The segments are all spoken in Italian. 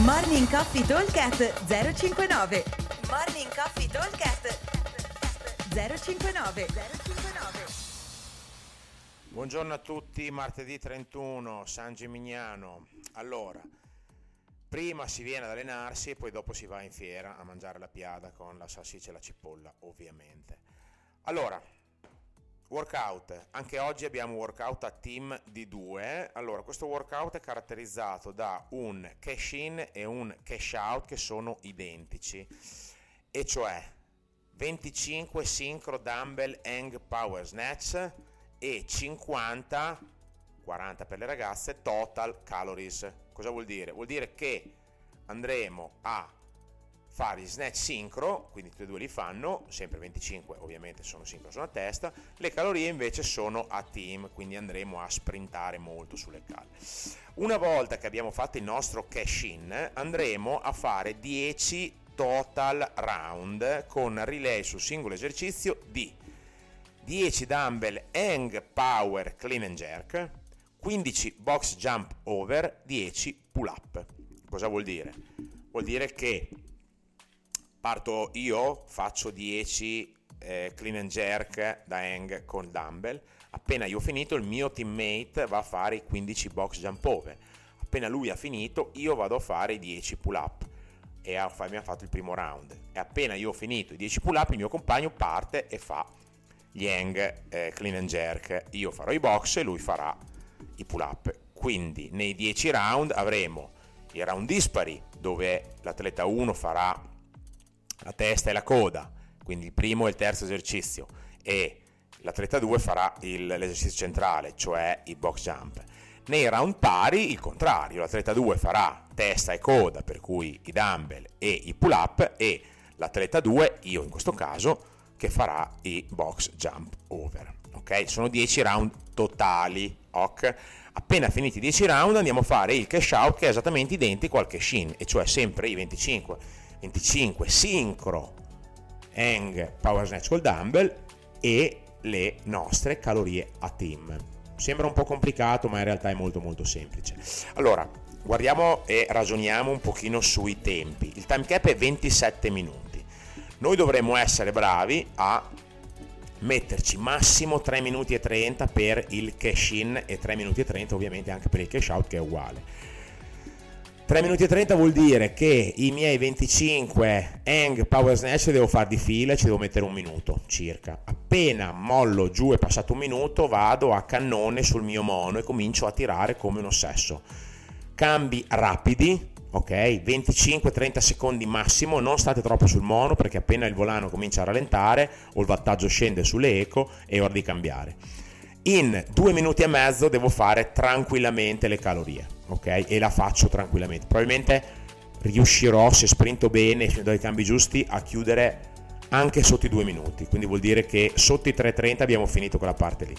Morning Coffee Talkcast 059 Morning Coffee Talkcast 059 059 Buongiorno a tutti, martedì 31, San Gimignano. Allora, prima si viene ad allenarsi e poi dopo si va in fiera a mangiare la piada con la salsiccia e la cipolla, ovviamente. Allora, workout. Anche oggi abbiamo un workout a team di due. Allora, questo workout è caratterizzato da un cash in e un cash out che sono identici. E cioè 25 synchro dumbbell hang power snatch e 50 40 per le ragazze total calories. Cosa vuol dire? Vuol dire che andremo a fare gli snatch sincro, quindi tutti e due li fanno, sempre 25 ovviamente sono sincro sulla testa, le calorie invece sono a team, quindi andremo a sprintare molto sulle cal. Una volta che abbiamo fatto il nostro cash in, andremo a fare 10 total round con relay sul singolo esercizio di 10 dumbbell hang power clean and jerk, 15 box jump over, 10 pull up. Cosa vuol dire? Vuol dire che parto io, faccio 10 eh, clean and jerk da hang con dumbbell, appena io ho finito il mio teammate va a fare i 15 box jump over, appena lui ha finito io vado a fare i 10 pull up e abbiamo fatto il primo round. E appena io ho finito i 10 pull up il mio compagno parte e fa gli hang eh, clean and jerk, io farò i box e lui farà i pull up, quindi nei 10 round avremo i round dispari dove l'atleta 1 farà la testa e la coda, quindi il primo e il terzo esercizio, e l'atleta 2 farà il, l'esercizio centrale, cioè i box jump. Nei round pari il contrario, l'atleta 2 farà testa e coda, per cui i dumbbell e i pull up, e l'atleta 2, io in questo caso, che farà i box jump over. Ok? Sono 10 round totali. Ok? Appena finiti i 10 round andiamo a fare il cash out che è esattamente identico al cash in, e cioè sempre i 25 25 sincro hang power snatch col dumbbell e le nostre calorie a team. Sembra un po' complicato, ma in realtà è molto molto semplice. Allora, guardiamo e ragioniamo un pochino sui tempi. Il time cap è 27 minuti. Noi dovremmo essere bravi a metterci massimo 3 minuti e 30 per il cash in e 3 minuti e 30 ovviamente anche per il cash out che è uguale 3 minuti e 30 vuol dire che i miei 25 hang power snatch devo fare di fila e ci devo mettere un minuto circa. Appena mollo giù e passato un minuto vado a cannone sul mio mono e comincio a tirare come un ossesso. Cambi rapidi, ok? 25-30 secondi massimo, non state troppo sul mono perché appena il volano comincia a rallentare o il wattaggio scende sulle eco è ora di cambiare. In due minuti e mezzo devo fare tranquillamente le calorie ok? E la faccio tranquillamente. Probabilmente riuscirò, se sprinto bene se do i cambi giusti, a chiudere anche sotto i due minuti, quindi vuol dire che sotto i 3.30 abbiamo finito quella parte lì.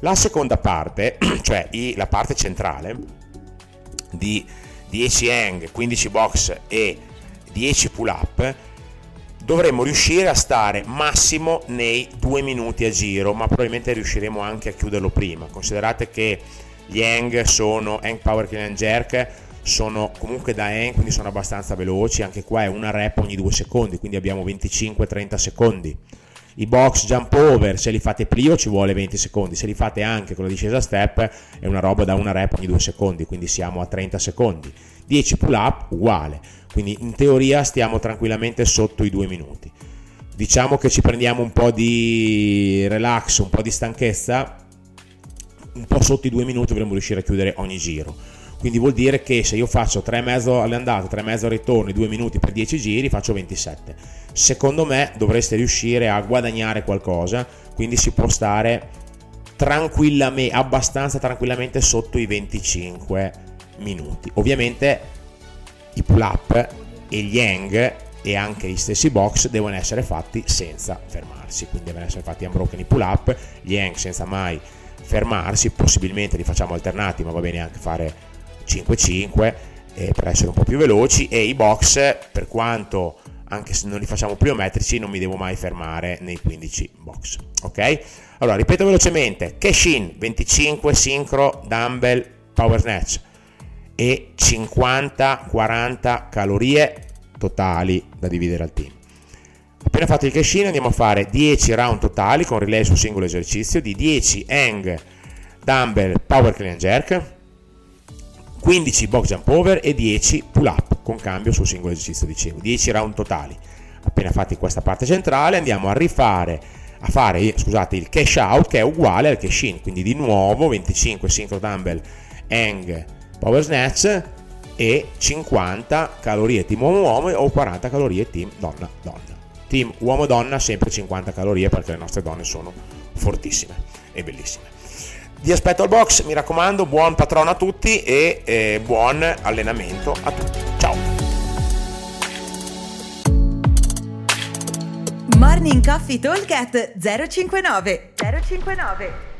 La seconda parte, cioè la parte centrale di 10 hang, 15 box e 10 pull up, dovremmo riuscire a stare massimo nei due minuti a giro, ma probabilmente riusciremo anche a chiuderlo prima. Considerate che gli hang sono hang power clean and jerk sono comunque da hang quindi sono abbastanza veloci anche qua è una rep ogni due secondi quindi abbiamo 25-30 secondi. I box jump over se li fate plio ci vuole 20 secondi se li fate anche con la discesa step è una roba da una rep ogni due secondi quindi siamo a 30 secondi. 10 pull up uguale. Quindi in teoria stiamo tranquillamente sotto i due minuti. Diciamo che ci prendiamo un po' di relax un po' di stanchezza un po' sotto i due minuti dovremmo riuscire a chiudere ogni giro. Quindi vuol dire che se io faccio 3,5 all'andata, 3,5 al ritorno, 2 minuti per 10 giri, faccio 27. Secondo me dovreste riuscire a guadagnare qualcosa, quindi si può stare tranquillamente, abbastanza tranquillamente sotto i 25 minuti. Ovviamente i pull up e gli hang e anche gli stessi box devono essere fatti senza fermarsi, quindi devono essere fatti unbroken i pull up, gli hang senza mai fermarsi, possibilmente li facciamo alternati, ma va bene anche fare 5-5 eh, per essere un po' più veloci e i box, per quanto anche se non li facciamo pliometrici, non mi devo mai fermare nei 15 box. Ok? Allora, ripeto velocemente: cash in 25 sincro dumbbell power snatch e 50-40 calorie totali da dividere al team. Appena fatto il cash andiamo a fare 10 round totali con relay su singolo esercizio di 10 hang dumbbell power clean jerk, 15 box jump over e 10 pull up con cambio sul singolo esercizio dicevo, 10 round totali. Appena fatti questa parte centrale andiamo a rifare a fare scusate, il cash out che è uguale al cash in, quindi di nuovo 25 synchro dumbbell hang power snatch e 50 calorie team uomo-uomo o 40 calorie team donna-donna. Team uomo-donna sempre 50 calorie perché le nostre donne sono fortissime e bellissime. Vi aspetto al box, mi raccomando, buon patrono a tutti e eh, buon allenamento a tutti. Ciao! Morning Coffee Talk 059 059